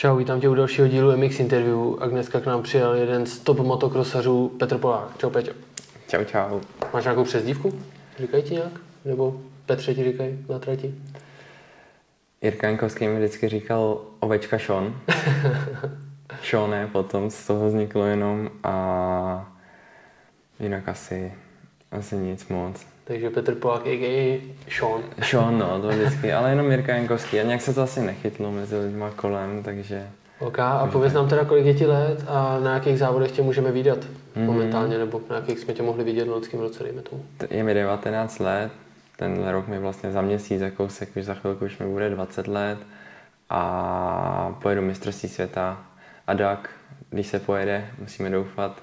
Čau, vítám tě u dalšího dílu MX Interview a dneska k nám přijel jeden z top motokrosařů Petr Polák. Čau Peťo. Čau, čau. Máš nějakou přezdívku? Říkají ti nějak? Nebo Petře ti říkají na trati? Jirka Jankovský mi vždycky říkal ovečka Sean. Sean potom z toho vzniklo jenom a jinak asi, asi nic moc. Takže Petr Polák, a.k.a. Sean. Sean, no, to vždycky, ale jenom Jirka Jankovský. A nějak se to asi nechytlo mezi lidma kolem, takže... OK, a pověz nám teda, kolik je ti let a na jakých závodech tě můžeme vidět mm-hmm. momentálně, nebo na jakých jsme tě mohli vidět v loňském roce, dejme tomu. Je mi 19 let, ten rok mi vlastně za měsíc, za kousek, už za chvilku už mi bude 20 let a pojedu mistrovství světa a DAK, když se pojede, musíme doufat,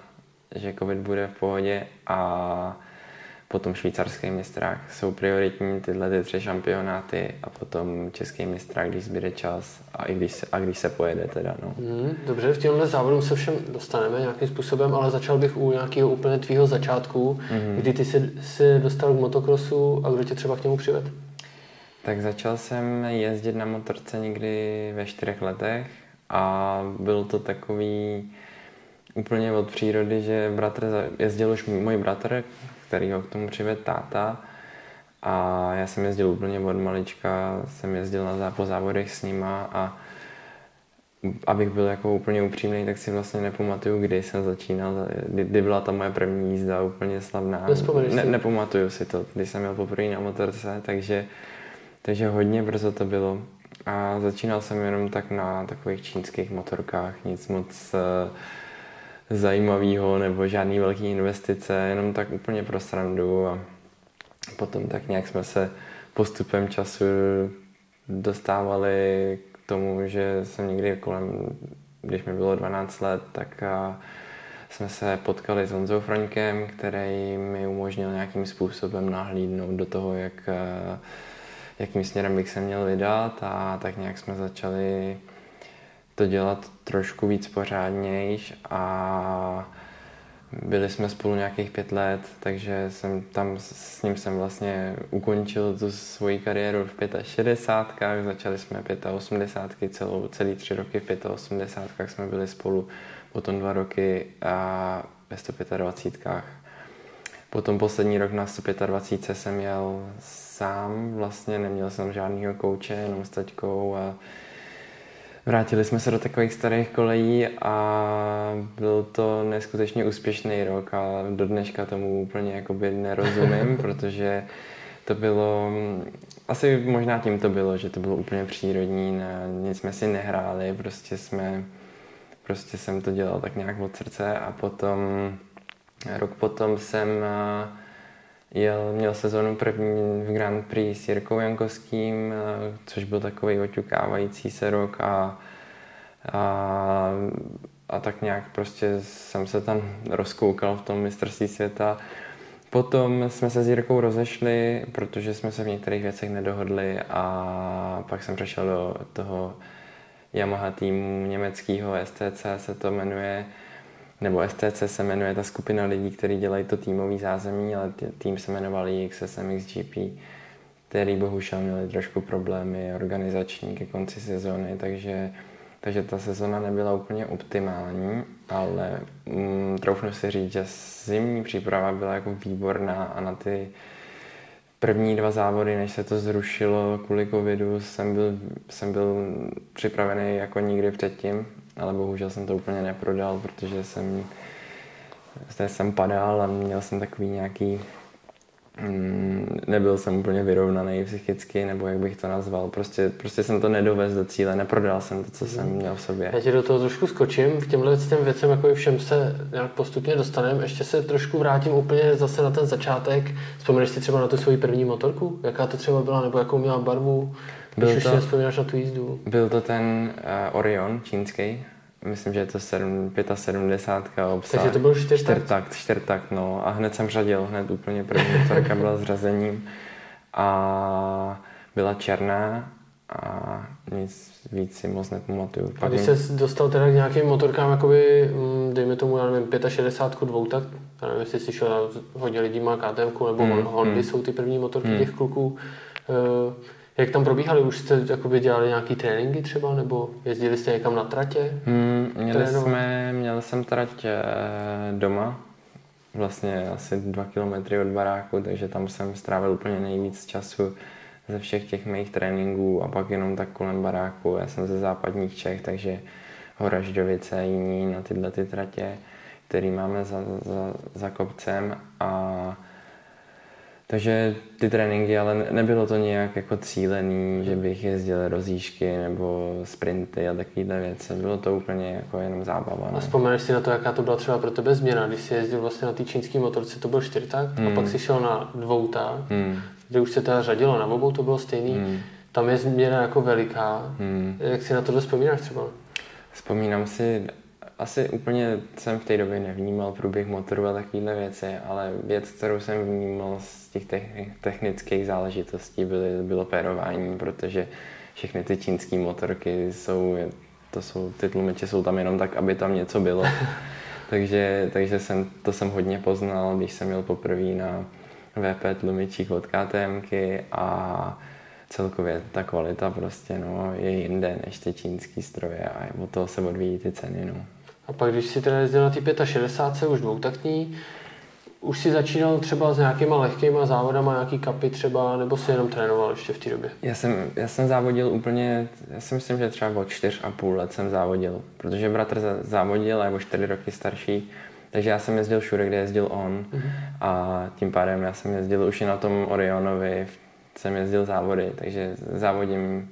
že covid bude v pohodě a potom švýcarský mistrák. Jsou prioritní tyhle ty tři šampionáty a potom český mistrák, když zbyde čas a, i když se, a když se pojede teda. No. Hmm, dobře, v těmhle závodům se všem dostaneme nějakým způsobem, ale začal bych u nějakého úplně tvýho začátku, hmm. kdy ty jsi, jsi dostal k motokrosu a kdo tě třeba k němu přived? Tak začal jsem jezdit na motorce někdy ve čtyřech letech a byl to takový úplně od přírody, že bratr jezdil už můj bratr, který ho k tomu přived táta. A já jsem jezdil úplně od malička, jsem jezdil na po závodech s nima a abych byl jako úplně upřímný, tak si vlastně nepamatuju, kdy jsem začínal, kdy, kdy byla ta moje první jízda úplně slavná. Ne, nepamatuju si to, když jsem měl poprvé na motorce, takže, takže hodně brzo to bylo. A začínal jsem jenom tak na takových čínských motorkách, nic moc uh, zajímavého nebo žádný velký investice, jenom tak úplně pro srandu a potom tak nějak jsme se postupem času dostávali k tomu, že jsem někdy kolem, když mi bylo 12 let, tak a jsme se potkali s Honzou Froňkem, který mi umožnil nějakým způsobem nahlídnout do toho, jak, jakým směrem bych se měl vydat a tak nějak jsme začali to dělat trošku víc pořádnějš a byli jsme spolu nějakých pět let, takže jsem tam s ním jsem vlastně ukončil tu svoji kariéru v 65. Začali jsme 85. celou, celý tři roky v 85. jsme byli spolu, potom dva roky a ve 125. Potom poslední rok na 125 jsem jel sám, vlastně neměl jsem žádného kouče, jenom s taťkou a Vrátili jsme se do takových starých kolejí a byl to neskutečně úspěšný rok a do dneška tomu úplně jakoby nerozumím, protože to bylo, asi možná tím to bylo, že to bylo úplně přírodní, ne, nic jsme si nehráli, prostě jsme, prostě jsem to dělal tak nějak od srdce a potom, rok potom jsem jel, měl sezonu první v Grand Prix s Jirkou Jankovským, eh, což byl takový oťukávající se rok a, a, a tak nějak prostě jsem se tam rozkoukal v tom mistrovství světa. Potom jsme se s Jirkou rozešli, protože jsme se v některých věcech nedohodli a pak jsem přešel do toho Yamaha týmu německého STC se to jmenuje nebo STC se jmenuje ta skupina lidí, kteří dělají to týmový zázemí, ale tým se jmenoval XSMXGP, který bohužel měli trošku problémy organizační ke konci sezóny, takže, takže ta sezona nebyla úplně optimální, ale mm, troufnu si říct, že zimní příprava byla jako výborná a na ty první dva závody, než se to zrušilo kvůli covidu, jsem byl, jsem byl připravený jako nikdy předtím ale bohužel jsem to úplně neprodal, protože jsem, jsem padal a měl jsem takový nějaký mm, nebyl jsem úplně vyrovnaný psychicky, nebo jak bych to nazval. Prostě, prostě jsem to nedovez do cíle, neprodal jsem to, co jsem měl v sobě. Já ti do toho trošku skočím. K těmhle těm věcem, jako i všem se nějak postupně dostaneme. Ještě se trošku vrátím úplně zase na ten začátek. Vzpomeneš si třeba na tu svoji první motorku? Jaká to třeba byla, nebo jakou měla barvu? Byl Když to, už si na tu jízdu. Byl to ten uh, Orion čínský, myslím, že je to 7, 75 obsah. Takže to byl čtyřtakt? Čtyřtakt, čtyřtakt, no. A hned jsem řadil, hned úplně první motorka byla s řazením. A byla černá a nic víc si moc nepamatuju. a když jsi dostal teda k nějakým motorkám, jakoby, mm, dejme tomu, já nevím, 65 dvoutakt, já nevím, jestli jsi šel, hodně lidí má KTM nebo mm, Hondy mm. jsou ty první motorky mm. těch kluků. Uh, Jak tam probíhali? Už jste jakoby dělali nějaký tréninky třeba, nebo jezdili jste někam na tratě? Hmm, měli jsme, měl jsem trať eh, doma, vlastně asi dva kilometry od baráku, takže tam jsem strávil úplně nejvíc času ze všech těch mých tréninků a pak jenom tak kolem baráku. Já jsem ze západních Čech, takže Horažďovice, jiní na tyhle ty tratě, které máme za, za, za kopcem a takže ty tréninky, ale nebylo to nějak jako cílený, že bych jezdil rozíšky nebo sprinty a takovéhle věci. Bylo to úplně jako jenom zábava. No. A vzpomeneš si na to, jaká to byla třeba pro tebe změna, když jsi jezdil vlastně na té čínské motorce, to byl čtyřtakt hmm. a pak si šel na dvoutakt, hmm. kde už se teda řadilo na obou, to bylo stejný. Hmm. Tam je změna jako veliká. Hmm. Jak si na to vzpomínáš třeba? Vzpomínám si, asi úplně jsem v té době nevnímal průběh motoru a takovéhle věci, ale věc, kterou jsem vnímal z těch technických záležitostí, byly, bylo pérování, protože všechny ty čínské motorky jsou, to jsou, ty tlumiče jsou tam jenom tak, aby tam něco bylo. takže, takže jsem, to jsem hodně poznal, když jsem měl poprvé na VP tlumičích od KTMky a celkově ta kvalita prostě no, je jinde než ty čínský stroje a od toho se odvíjí ty ceny. No. A pak, když si teda jezdil na ty 65, už dvoutaktní, už si začínal třeba s nějakýma lehkýma závodama, nějaký kapy třeba, nebo si jenom trénoval ještě v té době? Já jsem, já jsem závodil úplně, já si myslím, že třeba od čtyř a půl let jsem závodil, protože bratr závodil a je o čtyři roky starší, takže já jsem jezdil všude, kde jezdil on mm-hmm. a tím pádem já jsem jezdil už i na tom Orionovi, jsem jezdil závody, takže závodím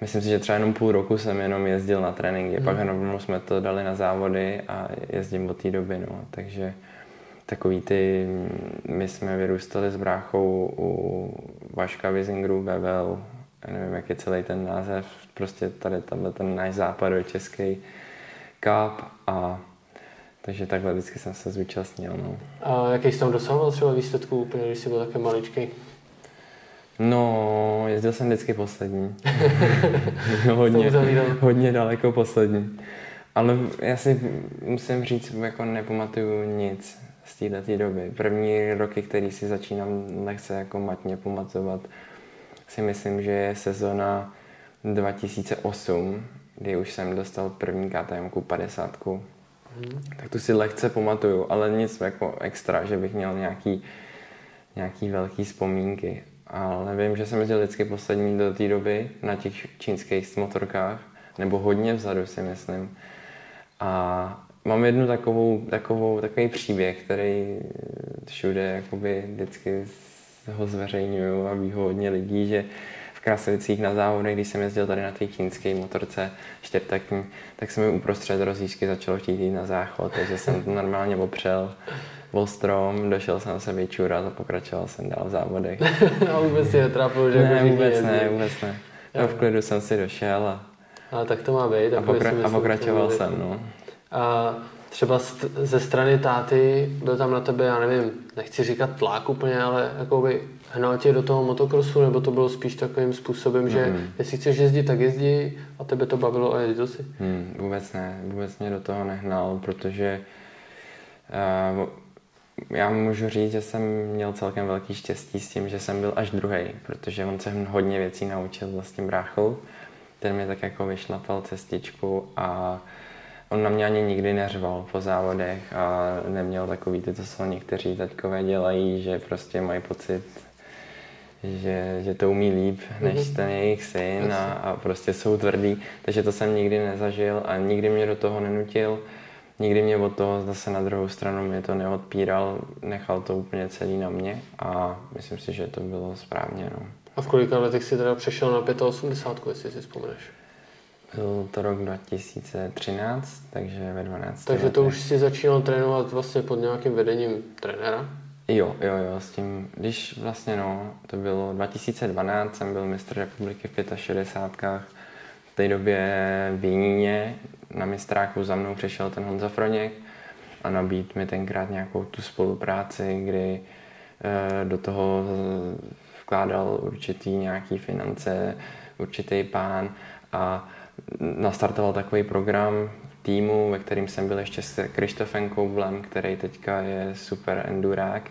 Myslím si, že třeba jenom půl roku jsem jenom jezdil na tréninky, hmm. pak rovnou jsme to dali na závody a jezdím od té doby, no. takže takový ty, my jsme vyrůstali s bráchou u Vaška Wizingru, Bevel, já nevím, jak je celý ten název, prostě tady tenhle ten náš český cup a takže takhle vždycky jsem se zúčastnil. No. A jaký jsi tam dosahoval třeba výsledků úplně, když jsi byl také maličký? No, jezdil jsem vždycky poslední. hodně, hodně daleko poslední. Ale já si musím říct, jako nepamatuju nic z této doby. První roky, který si začínám lehce jako matně pamatovat, si myslím, že je sezona 2008, kdy už jsem dostal první KTM 50. Hmm. Tak tu si lehce pamatuju, ale nic jako extra, že bych měl nějaký, nějaký velký vzpomínky ale vím, že jsem jezdil vždycky poslední do té doby na těch čínských motorkách, nebo hodně vzadu si myslím. A mám jednu takovou, takovou, takový příběh, který všude jakoby vždycky ho zveřejňuju a ví ho hodně lidí, že v Krasovicích na závodech, když jsem jezdil tady na té čínské motorce čtyřtakní, tak jsem mi uprostřed rozjížky začalo chtít jít na záchod, takže jsem to normálně opřel byl strom, došel jsem se vyčurat a pokračoval jsem dál v závodech. a vůbec je trápilo, že ne, jako vůbec ne, vůbec ne. No, v klidu jsem si došel a... A tak to má být. A, pokra- a pokračoval jsem, no. A třeba ze strany táty byl tam na tebe, já nevím, nechci říkat tlak úplně, ale jakoby hnal tě do toho motokrosu, nebo to bylo spíš takovým způsobem, že mm. jestli chceš jezdit, tak jezdí a tebe to bavilo a jezdil si? Hmm, vůbec ne, vůbec mě do toho nehnal, protože uh, já můžu říct, že jsem měl celkem velký štěstí s tím, že jsem byl až druhý, protože on se hodně věcí naučil vlastně bráchou. Ten mě tak jako vyšlapal cestičku a on na mě ani nikdy neřval po závodech a neměl takový ty, co jsou někteří taťkové dělají, že prostě mají pocit, že, že to umí líp než mm-hmm. ten jejich syn a, a prostě jsou tvrdý. Takže to jsem nikdy nezažil a nikdy mě do toho nenutil nikdy mě od toho zase na druhou stranu mě to neodpíral, nechal to úplně celý na mě a myslím si, že to bylo správně. No. A v kolika letech jsi teda přešel na 85, jestli si vzpomeneš? Byl to rok 2013, takže ve 12. Takže letech. to už si začínal trénovat vlastně pod nějakým vedením trenéra? Jo, jo, jo, s tím, když vlastně no, to bylo 2012, jsem byl mistr republiky v 65. V té době v Jiníně na mistráku za mnou přišel ten Honza Froněk a nabít mi tenkrát nějakou tu spolupráci, kdy e, do toho vkládal určitý nějaký finance, určitý pán a nastartoval takový program týmu, ve kterým jsem byl ještě s Krištofem Koublem, který teďka je super endurák.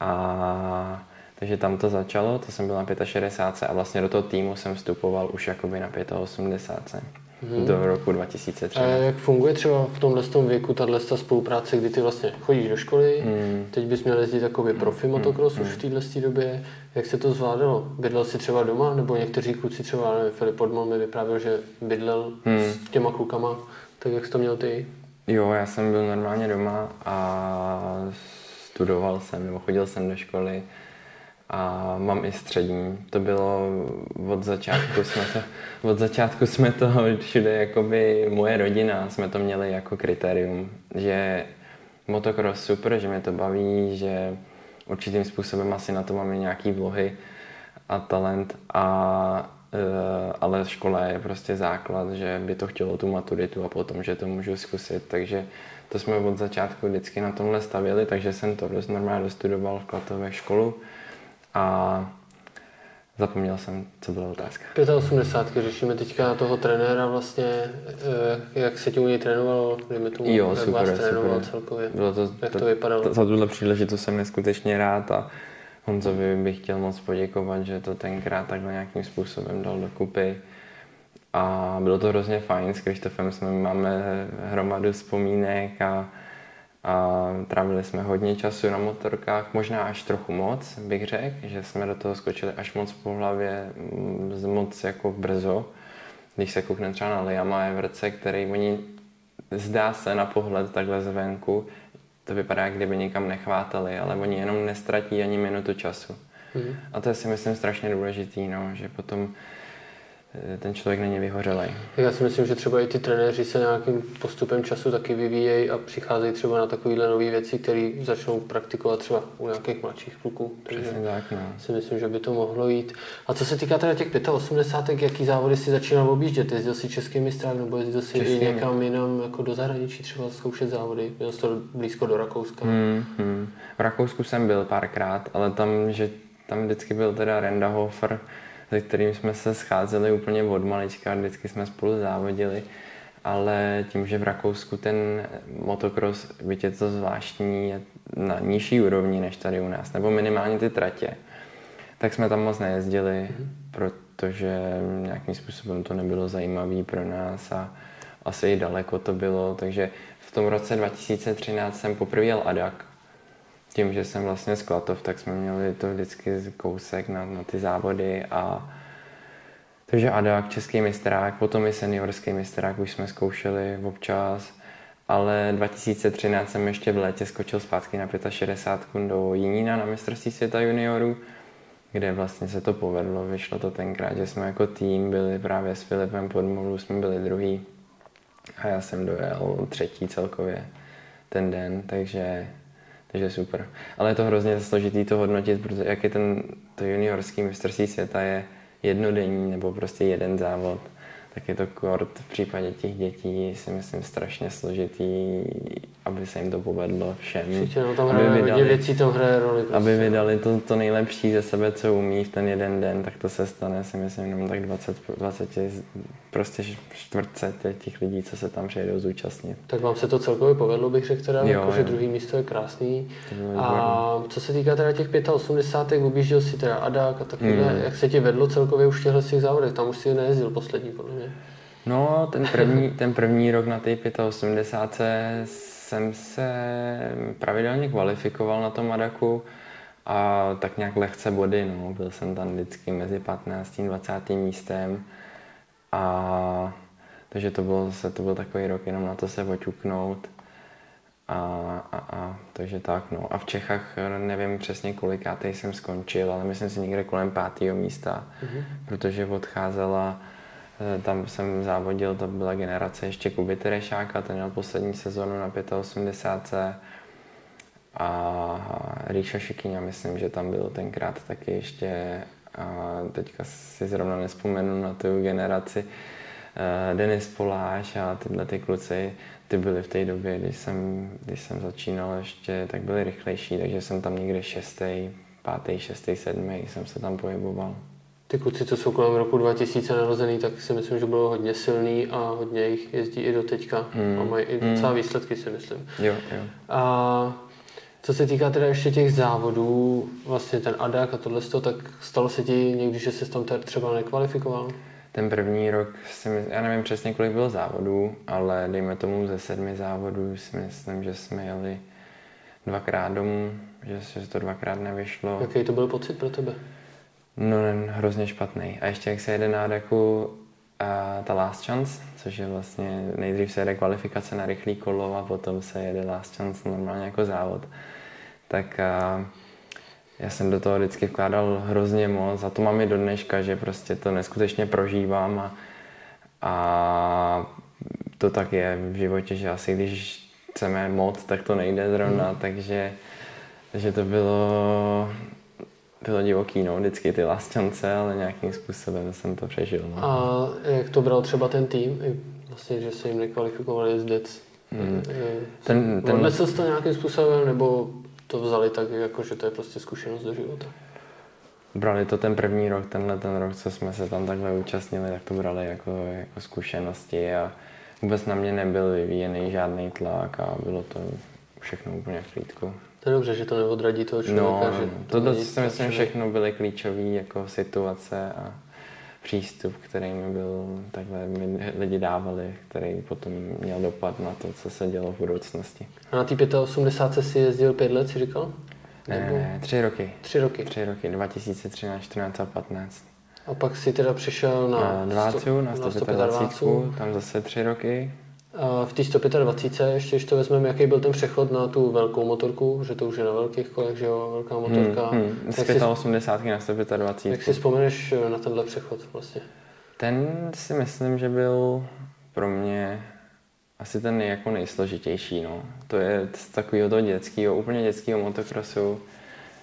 A Takže tam to začalo, to jsem byl na 65 a vlastně do toho týmu jsem vstupoval už jakoby na 85 hmm. do roku 2003. A jak funguje třeba v tomhle tom věku tahle spolupráce, kdy ty vlastně chodíš do školy, hmm. teď bys měl jezdit takový profi motocross hmm. už v téhle době, jak se to zvládalo? Bydlel jsi třeba doma, nebo někteří kluci třeba, nevím, Filip Podmol mi vyprávěl, že bydlel hmm. s těma klukama, tak jak jsi to měl ty? Jo, já jsem byl normálně doma a studoval jsem, nebo chodil jsem do školy a mám i střední. To bylo od začátku jsme to, od začátku jsme to všude, jakoby moje rodina, jsme to měli jako kritérium, že motocross super, že mě to baví, že určitým způsobem asi na to máme nějaký vlohy a talent, a, e, ale škola je prostě základ, že by to chtělo tu maturitu a potom, že to můžu zkusit, takže to jsme od začátku vždycky na tomhle stavili, takže jsem to dost normálně dostudoval v Klatové školu a zapomněl jsem, co byla otázka. 85. řešíme teďka toho trenéra vlastně, eh, jak se ti u něj trénovalo, dejme tomu, jo, jak super, vás trénoval super. celkově, bylo to, jak to, to vypadalo. To, za tuhle příležitost jsem neskutečně rád a Honzovi bych chtěl moc poděkovat, že to tenkrát takhle nějakým způsobem dal dokupy. A bylo to hrozně fajn, s Krištofem jsme máme hromadu vzpomínek a a trávili jsme hodně času na motorkách, možná až trochu moc, bych řekl, že jsme do toho skočili až moc po hlavě, mm, moc jako brzo. Když se koukne třeba na Liama Everce, který oni zdá se na pohled takhle zvenku, to vypadá, jak kdyby nikam nechvátali, ale oni jenom nestratí ani minutu času. Mm. A to je si myslím strašně důležitý, no, že potom ten člověk není vyhořelý. Já si myslím, že třeba i ty trenéři se nějakým postupem času taky vyvíjejí a přicházejí třeba na takovéhle nové věci, které začnou praktikovat třeba u nějakých mladších kluků. Přesně tak, no. si myslím, že by to mohlo jít. A co se týká teda těch 85, jaký závody si začínal objíždět? Jezdil si český mistrák nebo jezdil si Český. i někam jinam jako do zahraničí třeba zkoušet závody? Byl jsi to blízko do Rakouska? Hmm, hmm. V Rakousku jsem byl párkrát, ale tam, že tam vždycky byl teda Rendahofer, se kterým jsme se scházeli úplně od malička, vždycky jsme spolu závodili, ale tím, že v Rakousku ten motocross, byť je to zvláštní, je na nižší úrovni než tady u nás, nebo minimálně ty tratě, tak jsme tam moc nejezdili, mm-hmm. protože nějakým způsobem to nebylo zajímavé pro nás a asi i daleko to bylo, takže v tom roce 2013 jsem poprvé jel Adak, tím, že jsem vlastně z Klatov, tak jsme měli to vždycky kousek na, na ty závody a takže Adák, český mistrák, potom i seniorský mistrák už jsme zkoušeli občas, ale 2013 jsem ještě v létě skočil zpátky na 65 do Jinína na mistrovství světa juniorů, kde vlastně se to povedlo, vyšlo to tenkrát, že jsme jako tým byli právě s Filipem Podmolu, jsme byli druhý a já jsem dojel třetí celkově ten den, takže takže super. Ale je to hrozně složitý to hodnotit, protože jak je ten to juniorský mistrovství světa je jednodenní nebo prostě jeden závod tak je to kort v případě těch dětí si myslím strašně složitý, aby se jim to povedlo všem. Určitě, no, tam aby vydali, věcí tam hraje roli. Prostě. Aby vydali to, to nejlepší ze sebe, co umí v ten jeden den, tak to se stane si myslím jenom tak 20, 20 prostě čtvrtce těch lidí, co se tam přijedou zúčastnit. Tak vám se to celkově povedlo, bych řekl teda, jo, jako, že druhý místo je krásný. A co se týká teda těch 85, objížděl si teda Adak a takovýhle, mm. jak se ti vedlo celkově už v těchto těch závodech, tam už si nejezdil poslední podle mě. No, ten první, ten první rok na té 85 jsem se pravidelně kvalifikoval na tom Adaku a tak nějak lehce body, no. Byl jsem tam vždycky mezi 15. a 20. místem a takže to byl, to byl takový rok jenom na to se oťuknout. A, a, a, takže tak, no. A v Čechách nevím přesně kolikátej jsem skončil, ale myslím si někde kolem pátého místa, mm-hmm. protože odcházela tam jsem závodil, to byla generace ještě Kuby Terešáka, ten měl poslední sezonu na 85. A Ríša Šikyňa, myslím, že tam byl tenkrát taky ještě, a teďka si zrovna nespomenu na tu generaci, eh, Denis Poláš a tyhle ty kluci, ty byly v té době, když jsem, když jsem začínal ještě, tak byli rychlejší, takže jsem tam někde šestý, pátý, šestý, sedmý jsem se tam pohyboval ty kluci, co jsou kolem roku 2000 narozený, tak si myslím, že bylo hodně silný a hodně jich jezdí i do teďka mm. a mají i docela mm. výsledky, si myslím. Jo, jo. A Co se týká teda ještě těch závodů, vlastně ten ADAC a tohle, tak stalo se ti někdy, že jsi tam třeba nekvalifikoval? Ten první rok, si my, já nevím přesně, kolik bylo závodů, ale dejme tomu ze sedmi závodů si myslím, že jsme jeli dvakrát domů, že se to dvakrát nevyšlo. Jaký to byl pocit pro tebe? No, hrozně špatný. A ještě jak se jede na Daku a ta last chance, což je vlastně nejdřív se jede kvalifikace na rychlý kolo a potom se jede last chance normálně jako závod. Tak a já jsem do toho vždycky vkládal hrozně moc a to mám i do dneška, že prostě to neskutečně prožívám a, a to tak je v životě, že asi když chceme moc, tak to nejde zrovna, hmm. takže, takže to bylo, bylo divoký, no, vždycky ty lasťance, ale nějakým způsobem jsem to přežil. No. A jak to bral třeba ten tým, vlastně, že se jim nekvalifikovali jezdec? Hmm. Ten, ten... Odnesl to nějakým způsobem, nebo to vzali tak, jako, že to je prostě zkušenost do života? Brali to ten první rok, tenhle ten rok, co jsme se tam takhle účastnili, tak to brali jako, jako zkušenosti a vůbec na mě nebyl vyvíjený žádný tlak a bylo to všechno úplně v klídku. To je dobře, že to neodradí toho člověka. No, že to, to, to si myslím, všechno byly klíčové jako situace a přístup, který mi byl, takhle mi lidi dávali, který potom měl dopad na to, co se dělo v budoucnosti. A na té 85 si jezdil pět let, si říkal? Ne, ne, tři roky. Tři roky? Tři roky, 2013, 14 a 15. A pak si teda přišel na... Na Dvácu, na 125, tam zase tři roky. A v té 125, ještě když to vezmeme, jaký byl ten přechod na tu velkou motorku, že to už je na velkých kolech, že jo, velká hmm, motorka. Hmm, hmm. Z 85 na 125. Jak si vzpomeneš eh, na tenhle přechod vlastně? Ten si myslím, že byl pro mě asi ten jako nejsložitější, no. To je z takového toho dětského, úplně dětského motocrossu,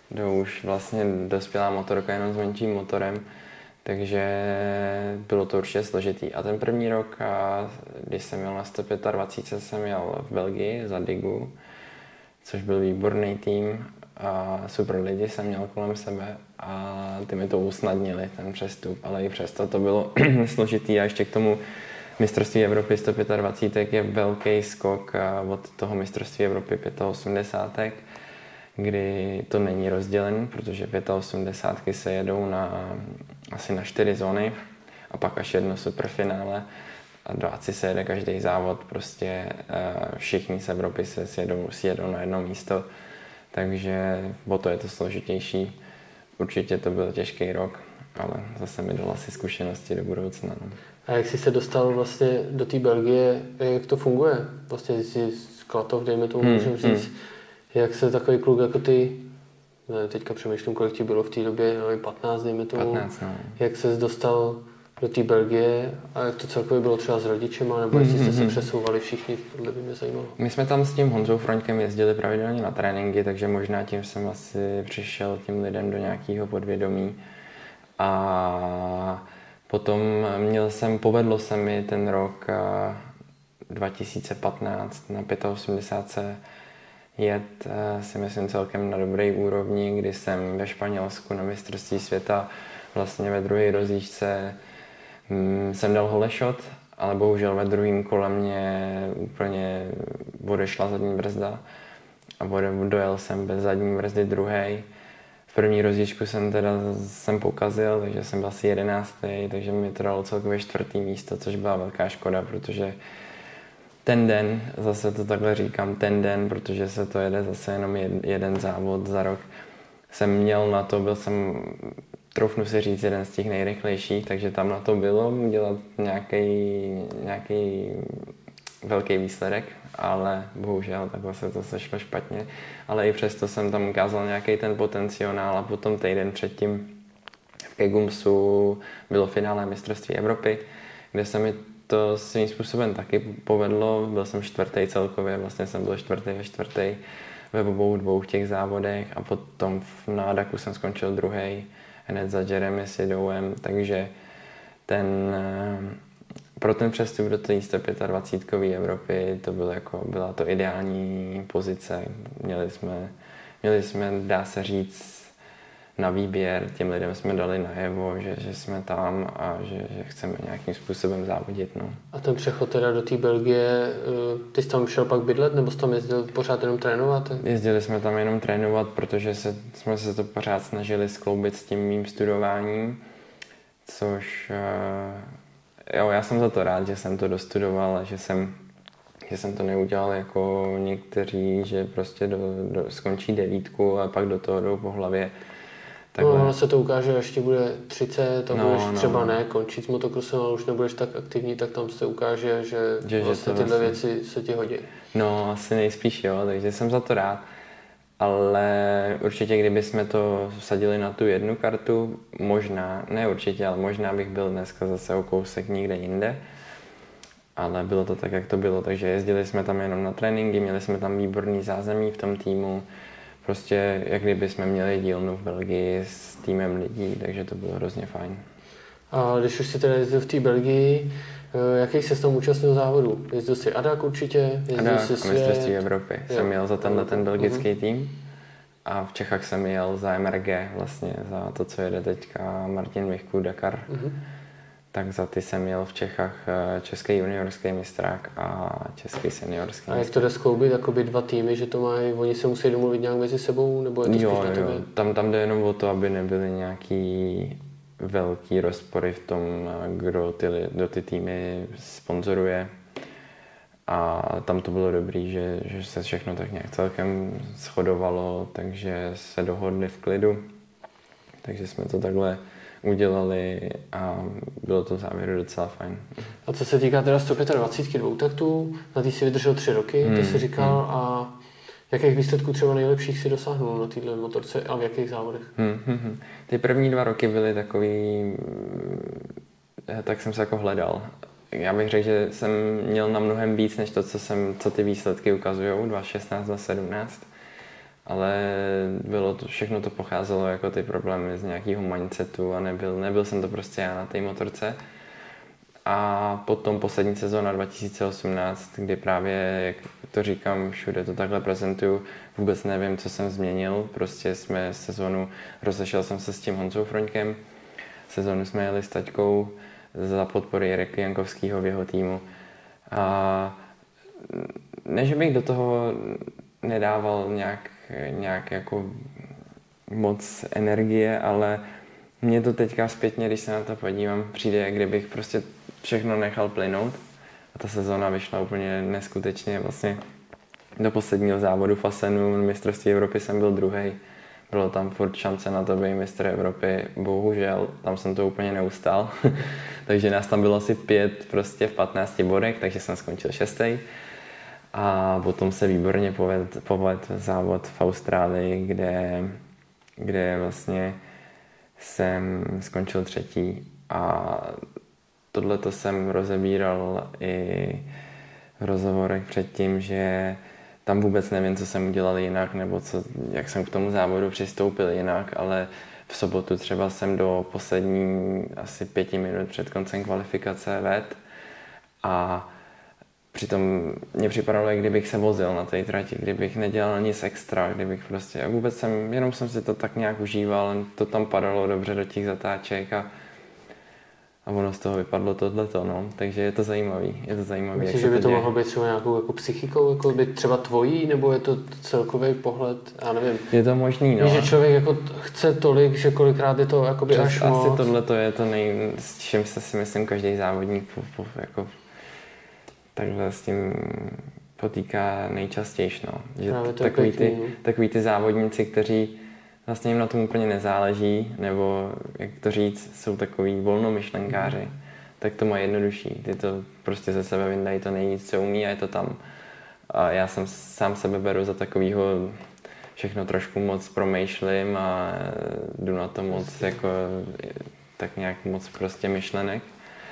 kde už vlastně dospělá motorka jenom s menším motorem, takže bylo to určitě složitý. A ten první rok, když jsem měl na 125, jsem jel v Belgii za Digu, což byl výborný tým a super lidi jsem měl kolem sebe a ty mi to usnadnili, ten přestup, ale i přesto to bylo složitý a ještě k tomu mistrovství Evropy 125 je velký skok od toho mistrovství Evropy 85 kdy to není rozdělen, protože 85 se jedou na, asi na čtyři zóny a pak až jedno superfinále a do ACI se jede každý závod, prostě eh, všichni z Evropy se sjedou, sjedou na jedno místo, takže o to je to složitější. Určitě to byl těžký rok, ale zase mi dal asi zkušenosti do budoucna. No. A jak jsi se dostal vlastně do té Belgie, jak to funguje? Vlastně jsi z Klatov, dejme tomu, hmm, můžeme říct, hmm jak se takový kluk jako ty, teďka přemýšlím, kolik ti bylo v té době, no, 15, dejme tomu, 15, no. jak se dostal do té Belgie a jak to celkově bylo třeba s rodičema, nebo jestli jste se mhm, mhm. přesouvali všichni, tohle by mě zajímalo. My jsme tam s tím Honzou Froňkem jezdili pravidelně na tréninky, takže možná tím jsem asi přišel tím lidem do nějakého podvědomí. A potom měl jsem, povedlo se mi ten rok 2015 na 85 jet eh, si myslím celkem na dobré úrovni, kdy jsem ve Španělsku na mistrovství světa vlastně ve druhé rozjížďce mm, jsem dal holešot, ale bohužel ve druhém kole mě úplně odešla zadní brzda a dojel jsem bez zadní brzdy druhý. V první rozjížďku jsem teda jsem pokazil, takže jsem byl asi jedenáctý, takže mi to dalo celkově čtvrtý místo, což byla velká škoda, protože ten den, zase to takhle říkám, ten den, protože se to jede zase jenom jeden závod za rok, jsem měl na to, byl jsem, troufnu si říct, jeden z těch nejrychlejších, takže tam na to bylo nějaký, nějaký velký výsledek, ale bohužel takhle se to sešlo špatně. Ale i přesto jsem tam ukázal nějaký ten potenciál a potom týden předtím v Kegumsu bylo finále mistrovství Evropy, kde se mi to svým způsobem taky povedlo. Byl jsem čtvrtý celkově, vlastně jsem byl čtvrtý ve čtvrtý ve obou dvou těch závodech a potom v nádaku jsem skončil druhý hned za Jeremy Sidouem, takže ten, eh, pro ten přestup do té 125 Evropy to bylo jako, byla to ideální pozice. Měli jsme, měli jsme, dá se říct, na výběr, těm lidem jsme dali najevo, že, že jsme tam a že, že chceme nějakým způsobem závodit. No. A ten přechod teda do té Belgie, eh, ty jsi tam šel pak bydlet, nebo jsi tam jezdil pořád jenom trénovat? Jezdili jsme tam jenom trénovat, protože se, jsme se to pořád snažili skloubit s tím mým studováním, což eh, jo, já jsem za to rád, že jsem to dostudoval a že jsem že jsem to neudělal jako někteří, že prostě do, do, skončí devítku a pak do toho jdou po hlavě. Takhle. No, se to ukáže, až ti bude 30 a no, budeš no, třeba no. ne končit s motokrosem, ale už nebudeš tak aktivní, tak tam se ukáže, že, že vlastně že tyhle vlastně... věci se ti hodí. No, asi nejspíš jo, takže jsem za to rád. Ale určitě, kdyby jsme to vsadili na tu jednu kartu, možná, ne určitě, ale možná bych byl dneska zase o kousek někde jinde ale bylo to tak, jak to bylo, takže jezdili jsme tam jenom na tréninky, měli jsme tam výborný zázemí v tom týmu, prostě jak kdyby jsme měli dílnu v Belgii s týmem lidí, takže to bylo hrozně fajn. A když už jsi teda jezdil v té Belgii, eh, jaký se tam účastnil závodu? Jezdil jsi ADAK určitě? Jezdil ADAK jsi a mistrovství Evropy. Jo. Jsem jel za tenhle ten belgický uh-huh. tým a v Čechách jsem jel za MRG vlastně, za to, co jede teďka Martin Michku Dakar. Uh-huh tak za ty jsem měl v Čechách eh, český juniorský mistrák a český seniorský A jak to jde skloubit, jakoby dva týmy, že to mají, oni se musí domluvit nějak mezi sebou, nebo je to jo, spíš na jo. Tam, tam jde jenom o to, aby nebyly nějaký velký rozpory v tom, eh, kdo ty, kdo ty týmy sponzoruje. A tam to bylo dobrý, že, že se všechno tak nějak celkem shodovalo, takže se dohodli v klidu. Takže jsme to takhle udělali a bylo to v závěru docela fajn. A co se týká teda 125 dvou taktů, na ty si vydržel tři roky, hmm. ty jsi říkal, hmm. a jakých výsledků třeba nejlepších si dosáhnul na této motorce a v jakých závodech? Hmm, hmm, hmm. Ty první dva roky byly takový, eh, tak jsem se jako hledal. Já bych řekl, že jsem měl na mnohem víc, než to, co, jsem, co ty výsledky ukazují, 2016, 2017 ale bylo to, všechno to pocházelo jako ty problémy z nějakého mindsetu a nebyl, nebyl jsem to prostě já na té motorce. A potom poslední sezóna 2018, kdy právě, jak to říkám, všude to takhle prezentuju, vůbec nevím, co jsem změnil. Prostě jsme sezónu, rozešel jsem se s tím Honzou Froňkem, sezónu jsme jeli s taťkou za podpory Jirky Jankovského v jeho týmu. A ne, že bych do toho nedával nějak nějak jako moc energie, ale mě to teďka zpětně, když se na to podívám, přijde, jak kdybych prostě všechno nechal plynout. A ta sezóna vyšla úplně neskutečně vlastně do posledního závodu Fasenu, mistrovství Evropy jsem byl druhý. Bylo tam furt šance na to být mistr Evropy. Bohužel, tam jsem to úplně neustál. takže nás tam bylo asi pět prostě v 15 bodech, takže jsem skončil šestý. A potom se výborně poved, poved závod v Austrálii, kde, kde vlastně jsem skončil třetí. A tohle to jsem rozebíral i v rozhovorech předtím, že tam vůbec nevím, co jsem udělal jinak, nebo co, jak jsem k tomu závodu přistoupil jinak, ale v sobotu třeba jsem do poslední asi pěti minut před koncem kvalifikace ved. A Přitom mě připadalo, jak kdybych se vozil na té trati, kdybych nedělal nic extra, kdybych prostě, a vůbec jsem, jenom jsem si to tak nějak užíval, to tam padalo dobře do těch zatáček a, a ono z toho vypadlo tohleto, no. Takže je to zajímavý, je to zajímavý. Myslíš, že by to, to mohlo být třeba nějakou jako psychikou, jako by třeba tvojí, nebo je to celkový pohled, já nevím. Je to možný, no. že člověk jako chce tolik, že kolikrát je to jakoby Přes až asi moc. tohle je to nej, s čím se si myslím každý závodník po, po, jako takhle s tím potýká nejčastěji. No. Že takový, ty, no. takový ty závodníci, kteří vlastně jim na tom úplně nezáleží, nebo jak to říct, jsou takový volnomyšlenkáři, mm. tak to má jednodušší. Ty to prostě ze sebe vyndají to nejvíc, co umí a je to tam. A já jsem sám sebe beru za takovýho všechno trošku moc promýšlím a jdu na to moc jako tak nějak moc prostě myšlenek.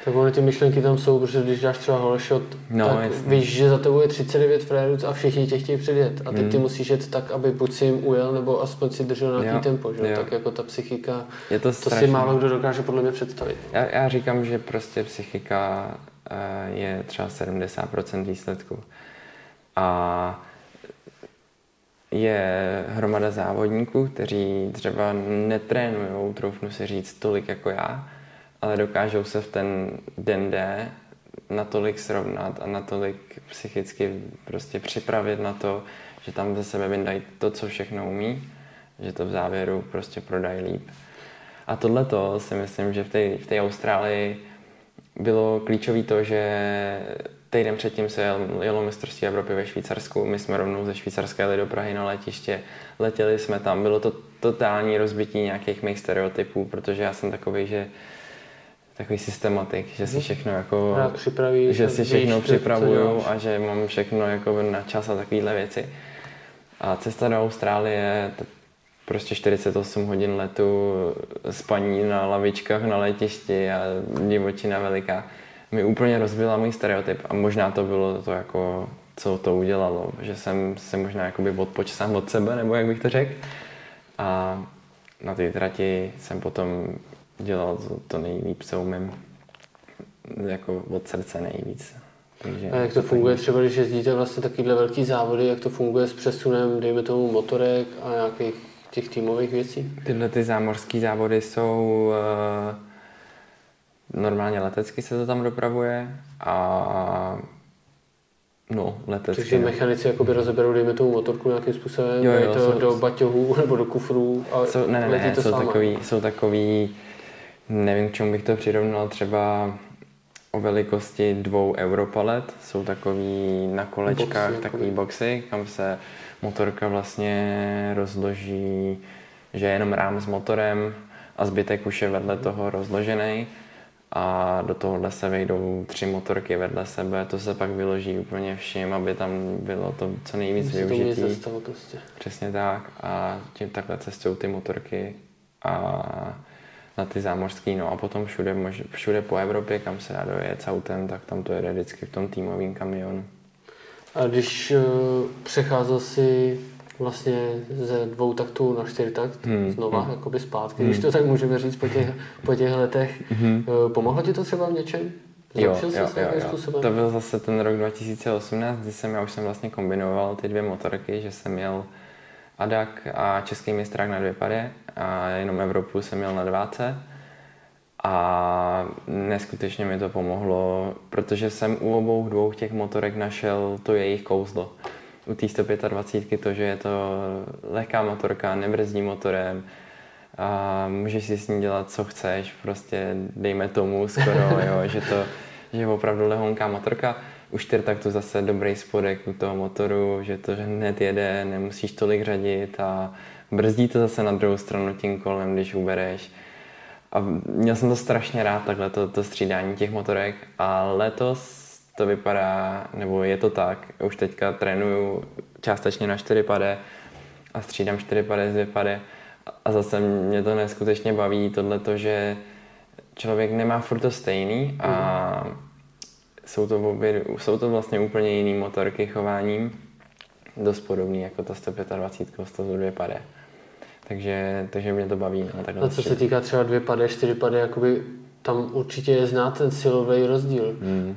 Tak ony ty myšlenky tam jsou, protože když dáš třeba holeshot, no, tak jasný. víš, že za tebou je 39 frérů a všichni tě chtějí předjet. A teď hmm. ty musíš jet tak, aby buď si jim ujel, nebo aspoň si držel nějaký jo, tempo. Že? Jo. Tak jako ta psychika, je to, to si málo kdo dokáže podle mě představit. Já, já říkám, že prostě psychika uh, je třeba 70% výsledku. A je hromada závodníků, kteří třeba netrénují, troufnu si říct, tolik jako já, ale dokážou se v ten den D natolik srovnat a natolik psychicky prostě připravit na to, že tam ze sebe vyndají to, co všechno umí, že to v závěru prostě prodají líp. A tohle to si myslím, že v té v té Austrálii bylo klíčové to, že týden předtím se jelo mistrovství Evropy ve Švýcarsku, my jsme rovnou ze Švýcarské jeli do Prahy na letiště, letěli jsme tam, bylo to totální rozbití nějakých mých stereotypů, protože já jsem takový, že takový systematik, že si všechno jako, připraví, že si všechno připravuju a že mám všechno jako na čas a takovéhle věci. A cesta do Austrálie, prostě 48 hodin letu, spaní na lavičkách na letišti a divočina veliká, mi úplně rozbila můj stereotyp a možná to bylo to jako, co to udělalo, že jsem se možná jakoby odpočil sám od sebe, nebo jak bych to řekl. A na té trati jsem potom dělal to, nejlíp, co umím, jako od srdce nejvíc. Takže a jak to funguje třeba, když jezdíte vlastně takovýhle velký závody, jak to funguje s přesunem, dejme tomu motorek a nějakých těch týmových věcí? Tyhle ty zámořské závody jsou uh, normálně letecky se to tam dopravuje a No, letecky. Takže mechanici jakoby rozeberou, dejme tomu motorku nějakým způsobem, jo, jo, to jsou, do baťohů nebo do kufrů a jsou, ne, ne, ne, to jsou takový, jsou takový, nevím, k čemu bych to přirovnal, třeba o velikosti dvou europalet. Jsou takový na kolečkách, boxy, takový boxy, kam se motorka vlastně rozloží, že je jenom rám s motorem a zbytek už je vedle toho rozložený a do tohohle se vejdou tři motorky vedle sebe, to se pak vyloží úplně vším, aby tam bylo to co nejvíc využití. prostě. Přesně tak a tím takhle cestují ty motorky a na ty zámořský, no a potom všude, všude po Evropě, kam se dá dojet s autem, tak tam to jede vždycky v tom týmovém kamionu. A když uh, přecházel si vlastně ze dvou taktů na čtyři takt hmm. znova, hmm. jakoby zpátky, hmm. když to tak můžeme říct po těch, po těch letech, hmm. uh, pomohlo ti to třeba v něčem? Zlepšil jo, jo, jo, jo. To byl zase ten rok 2018, kdy jsem, já už jsem vlastně kombinoval ty dvě motorky, že jsem měl Adak a český mistrák na dvě pady a jenom Evropu jsem měl na dváce a neskutečně mi to pomohlo, protože jsem u obou dvou těch motorek našel to jejich kouzlo. U té 125 to, že je to lehká motorka, nebrzdí motorem, a můžeš si s ní dělat, co chceš, prostě dejme tomu skoro, jo, že to že je opravdu lehonká motorka. U čtyřtaktu zase dobrý spodek u toho motoru, že to hned jede, nemusíš tolik řadit a brzdí to zase na druhou stranu tím kolem, když ubereš. A měl jsem to strašně rád, takhle to, to střídání těch motorek a letos to vypadá, nebo je to tak, už teďka trénuju částečně na 4 pade a střídám 4 pade z 2 pade a zase mě to neskutečně baví tohle, že člověk nemá furt to stejný a mm. Jsou, to obě, jsou to vlastně úplně jiný motorky chováním, dost podobný jako ta 125 102 pade. Takže, takže mě to baví. No, takhle a co se týká třeba dvě pade, čtyři pade, jakoby tam určitě je znát ten silový rozdíl. Hmm.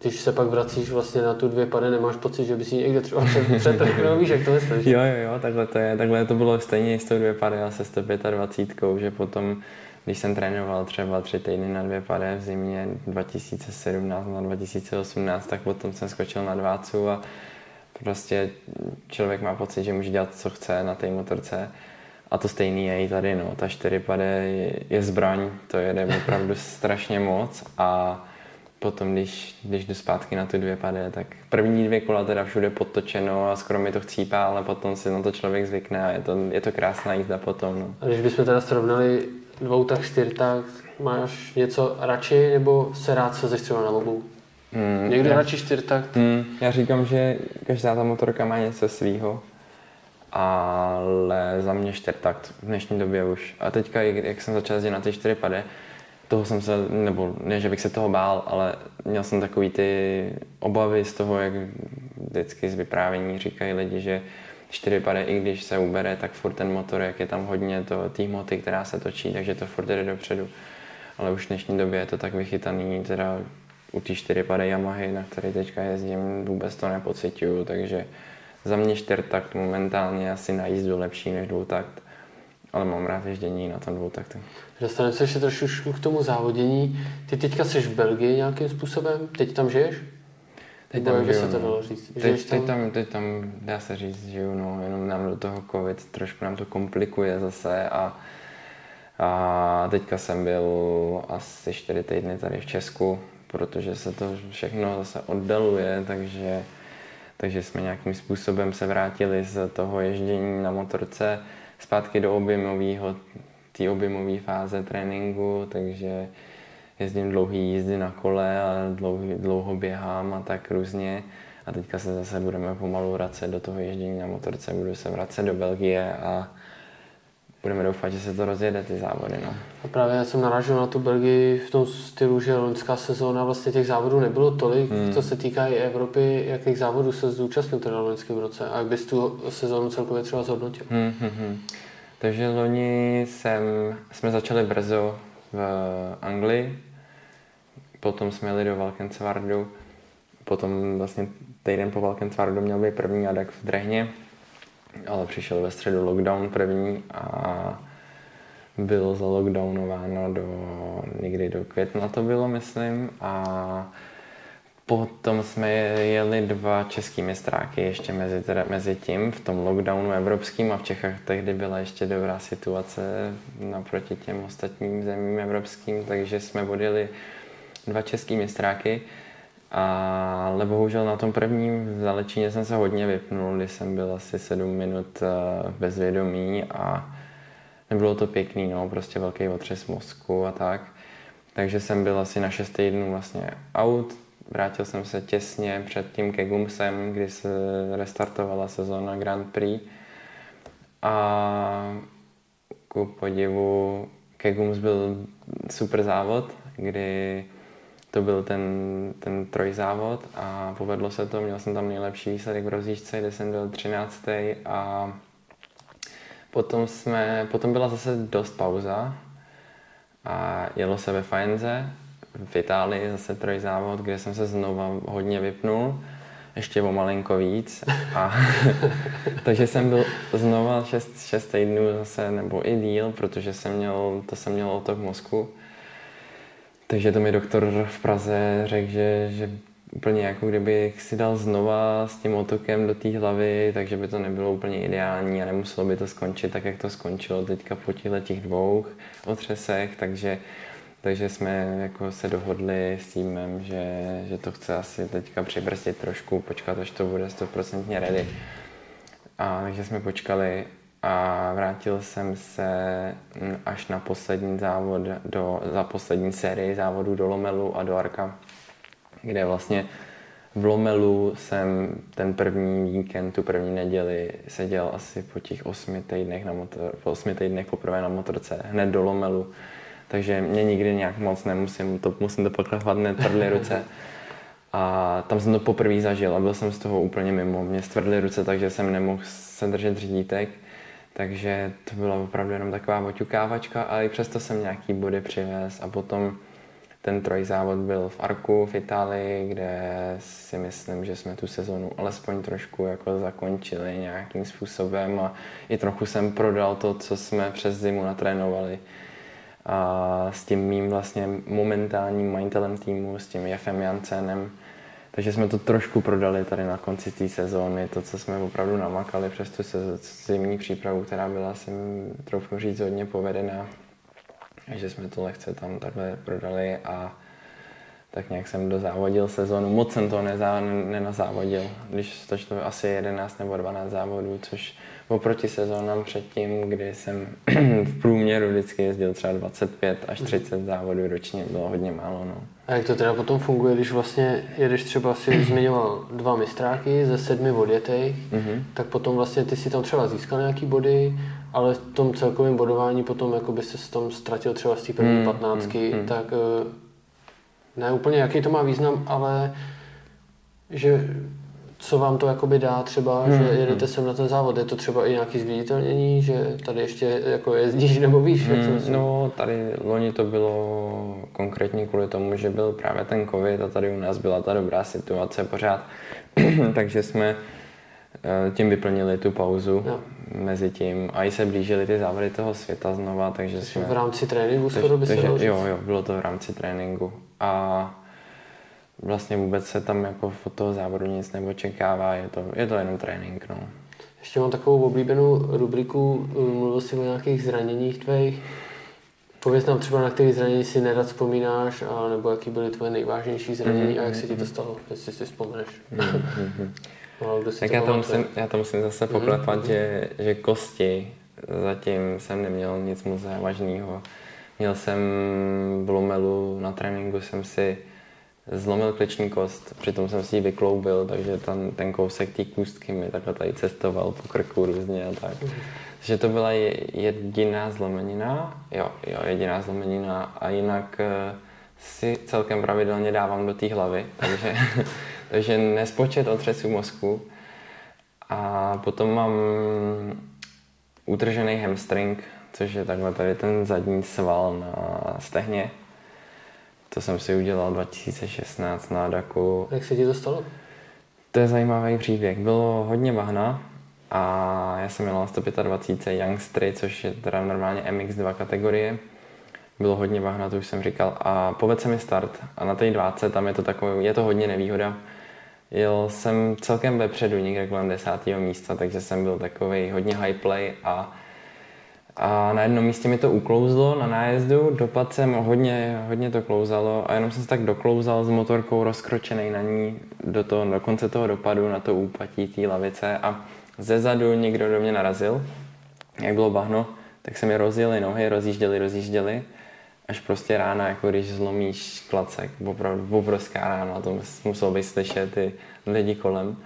Když se pak vracíš vlastně na tu dvě pade, nemáš pocit, že by si někde třeba před, víš, jak to myslíš? Jo, jo, jo, takhle to je. Takhle to bylo stejně s tou dvě pady a se 125, že potom když jsem trénoval třeba tři týdny na dvě pade v zimě 2017 na 2018, tak potom jsem skočil na dvácu a prostě člověk má pocit, že může dělat, co chce na té motorce. A to stejný je i tady, no. Ta čtyřipade je, je zbraň, to jede opravdu strašně moc a potom, když, když jdu zpátky na ty dvě pade, tak první dvě kola teda všude podtočeno a skoro mi to chcípá, ale potom si na to člověk zvykne a je to, je to krásná jízda potom. No. A když bychom teda srovnali dvou tak, čtyř tak, máš něco radši nebo se rád svezeš třeba na obou? Hmm, Někdy já, radši čtyř tak? Hmm, já říkám, že každá ta motorka má něco svýho, ale za mě čtyřtakt v dnešní době už. A teďka, jak jsem začal jezdit na ty čtyři pade, toho jsem se, nebo ne, že bych se toho bál, ale měl jsem takový ty obavy z toho, jak vždycky z vyprávění říkají lidi, že čtyři pade, i když se ubere, tak furt ten motor, jak je tam hodně to, té hmoty, která se točí, takže to furt jde dopředu. Ale už v dnešní době je to tak vychytaný, teda u té čtyři pade Yamahy, na které teďka jezdím, vůbec to nepocituju, takže za mě čtyřtakt momentálně asi na jízdu lepší než dvoutakt, ale mám rád ježdění na tom dvoutaktu. Dostaneme se ještě trošku k tomu závodění. Ty teďka jsi v Belgii nějakým způsobem? Teď tam žiješ? Teď tam, žiju, se to no. dalo říct. Teď, teď, tam, teď tam, dá se říct, žiju, no, jenom nám do toho covid trošku nám to komplikuje zase a, a teďka jsem byl asi čtyři týdny tady v Česku, protože se to všechno zase oddaluje, takže, takže jsme nějakým způsobem se vrátili z toho ježdění na motorce zpátky do objemového, té objemové fáze tréninku, takže jezdím dlouhý jízdy na kole a dlouho, dlouho běhám a tak různě. A teďka se zase budeme pomalu vracet do toho ježdění na motorce, budu se vracet do Belgie a budeme doufat, že se to rozjede ty závody. No. A právě já jsem narážel na tu Belgii v tom stylu, že loňská sezóna vlastně těch závodů nebylo tolik, hmm. co se týká i Evropy, jakých závodů se zúčastnil teda v loňském roce a jak bys tu sezónu celkově třeba zhodnotil? Hmm, hmm, hmm. Takže loni jsem, jsme začali brzo v Anglii, potom jsme jeli do Valkensvardu, potom vlastně týden po Valkensvardu měl být první adak v Drehně, ale přišel ve středu lockdown první a bylo zalockdownováno do, někdy do května to bylo, myslím, a potom jsme jeli dva český mistráky ještě mezi, teda, mezi tím v tom lockdownu evropským a v Čechách tehdy byla ještě dobrá situace naproti těm ostatním zemím evropským, takže jsme odjeli dva český mistráky. Ale bohužel na tom prvním v Zalečíně jsem se hodně vypnul, když jsem byl asi sedm minut eh, bezvědomí a nebylo to pěkný, no, prostě velký otřes mozku a tak. Takže jsem byl asi na 6 týdnů vlastně out, vrátil jsem se těsně před tím Kegumsem, kdy se restartovala sezóna Grand Prix. A ku podivu Kegums byl super závod, kdy to byl ten, ten trojzávod a povedlo se to, měl jsem tam nejlepší výsledek v rozjížďce, kde jsem byl 13. a potom, jsme, potom byla zase dost pauza a jelo se ve Faenze v Itálii zase trojzávod, kde jsem se znova hodně vypnul, ještě o malinko víc. A, takže jsem byl znova 6, 6 týdnů zase, nebo i díl, protože jsem měl, to jsem měl otok mozku. Takže to mi doktor v Praze řekl, že, že úplně jako kdybych si dal znova s tím otokem do té hlavy, takže by to nebylo úplně ideální a nemuselo by to skončit tak, jak to skončilo teďka po těch dvou otřesech, takže takže jsme jako se dohodli s týmem, že, že to chce asi teďka přibrzdit trošku, počkat, až to bude 100% ready. A takže jsme počkali a vrátil jsem se až na poslední závod, do, za poslední sérii závodů do Lomelu a do Arka, kde vlastně v Lomelu jsem ten první víkend, tu první neděli seděl asi po těch osmi týdnech, na motor, po osmi týdnech poprvé na motorce, hned do Lomelu takže mě nikdy nějak moc nemusím, to, musím to poklepovat netvrdly ruce. A tam jsem to poprvé zažil a byl jsem z toho úplně mimo. Mě stvrdly ruce, takže jsem nemohl se držet řídítek. Takže to byla opravdu jenom taková oťukávačka, ale i přesto jsem nějaký body přivez a potom ten trojzávod byl v Arku v Itálii, kde si myslím, že jsme tu sezonu alespoň trošku jako zakončili nějakým způsobem a i trochu jsem prodal to, co jsme přes zimu natrénovali a s tím mým vlastně momentálním majitelem týmu, s tím Jefem Jancenem. Takže jsme to trošku prodali tady na konci té sezóny, to, co jsme opravdu namakali přes tu zimní přípravu, která byla, si trochu říct, hodně povedená. Takže jsme to lehce tam takhle prodali a tak nějak jsem dozávodil sezónu. Moc jsem to nenazávodil, když to asi 11 nebo 12 závodů, což oproti sezónám předtím, kdy jsem v průměru vždycky jezdil třeba 25 až 30 mhm. závodů ročně, bylo hodně málo. No. A jak to teda potom funguje, když vlastně jedeš třeba si zmiňoval dva mistráky ze sedmi odjetých, mm-hmm. tak potom vlastně ty si tam třeba získal nějaký body, ale v tom celkovém bodování potom jako by se tom ztratil třeba z té první mm, patnáctky, mm, mm. tak eh, ne úplně jaký to má význam, ale že co vám to jakoby dá třeba, hmm. že jedete sem na ten závod? Je to třeba i nějaký zviditelnění, že tady ještě jako jezdíš nebo víš? Hmm. Jak to no tady loni to bylo konkrétně kvůli tomu, že byl právě ten covid a tady u nás byla ta dobrá situace pořád, takže jsme Eh, tím vyplnili tu pauzu Jo. mezi tím a i se blížily ty závody toho světa znova, takže jsme... V rámci tréninku skoro by se jo, jo, bylo to v rámci tréninku a vlastně vůbec se tam jako od toho závodu nic neočekává, je to, je to jenom trénink, no. Ještě mám takovou oblíbenou rubriku, mluvil jsi o nějakých zraněních tvých. Pověz nám třeba, na který zranění si nerad vzpomínáš, a nebo jaký byly tvoje nejvážnější zranění a jak se ti to stalo, jestli si vzpomeneš. No, kdo si Tak to já to, musím, já to musím zase Mhm, poklepat, že, že kosti zatím jsem neměl nic moc závažného. Měl jsem v Lomelu na tréninku jsem si zlomil kliční kost, přitom jsem si ji vykloubil, takže tam ten kousek té kůstky mi takhle tady cestoval po krku různě a tak. Takže to byla je- jediná zlomenina, jo, jo, jediná zlomenina a jinak eh, si celkem pravidelně dávám do té hlavy, takže, takže nespočet otřesů mozku. A potom mám utržený hamstring, což je takhle tady ten zadní sval na stehně. To jsem si udělal 2016 na Daku. Jak se ti to stalo? To je zajímavý příběh. Bylo hodně bahna a já jsem měl na 125 Youngstry, což je teda normálně MX2 kategorie. Bylo hodně bahna, to už jsem říkal. A povedl se mi start a na té 20 tam je to takový, je to hodně nevýhoda. Jel jsem celkem vepředu, někde kolem desátého místa, takže jsem byl takový hodně high play a a na jednom místě mi to uklouzlo na nájezdu, dopad jsem hodně, hodně to klouzalo a jenom jsem se tak doklouzal s motorkou rozkročený na ní do, toho, do konce toho dopadu na to úpatí té lavice a ze zadu někdo do mě narazil. Jak bylo bahno, tak se mi rozjeli nohy, rozjížděli, rozjížděli až prostě rána, jako když zlomíš klacek, opravdu obrovská rána, to muselo být slyšet ty lidi kolem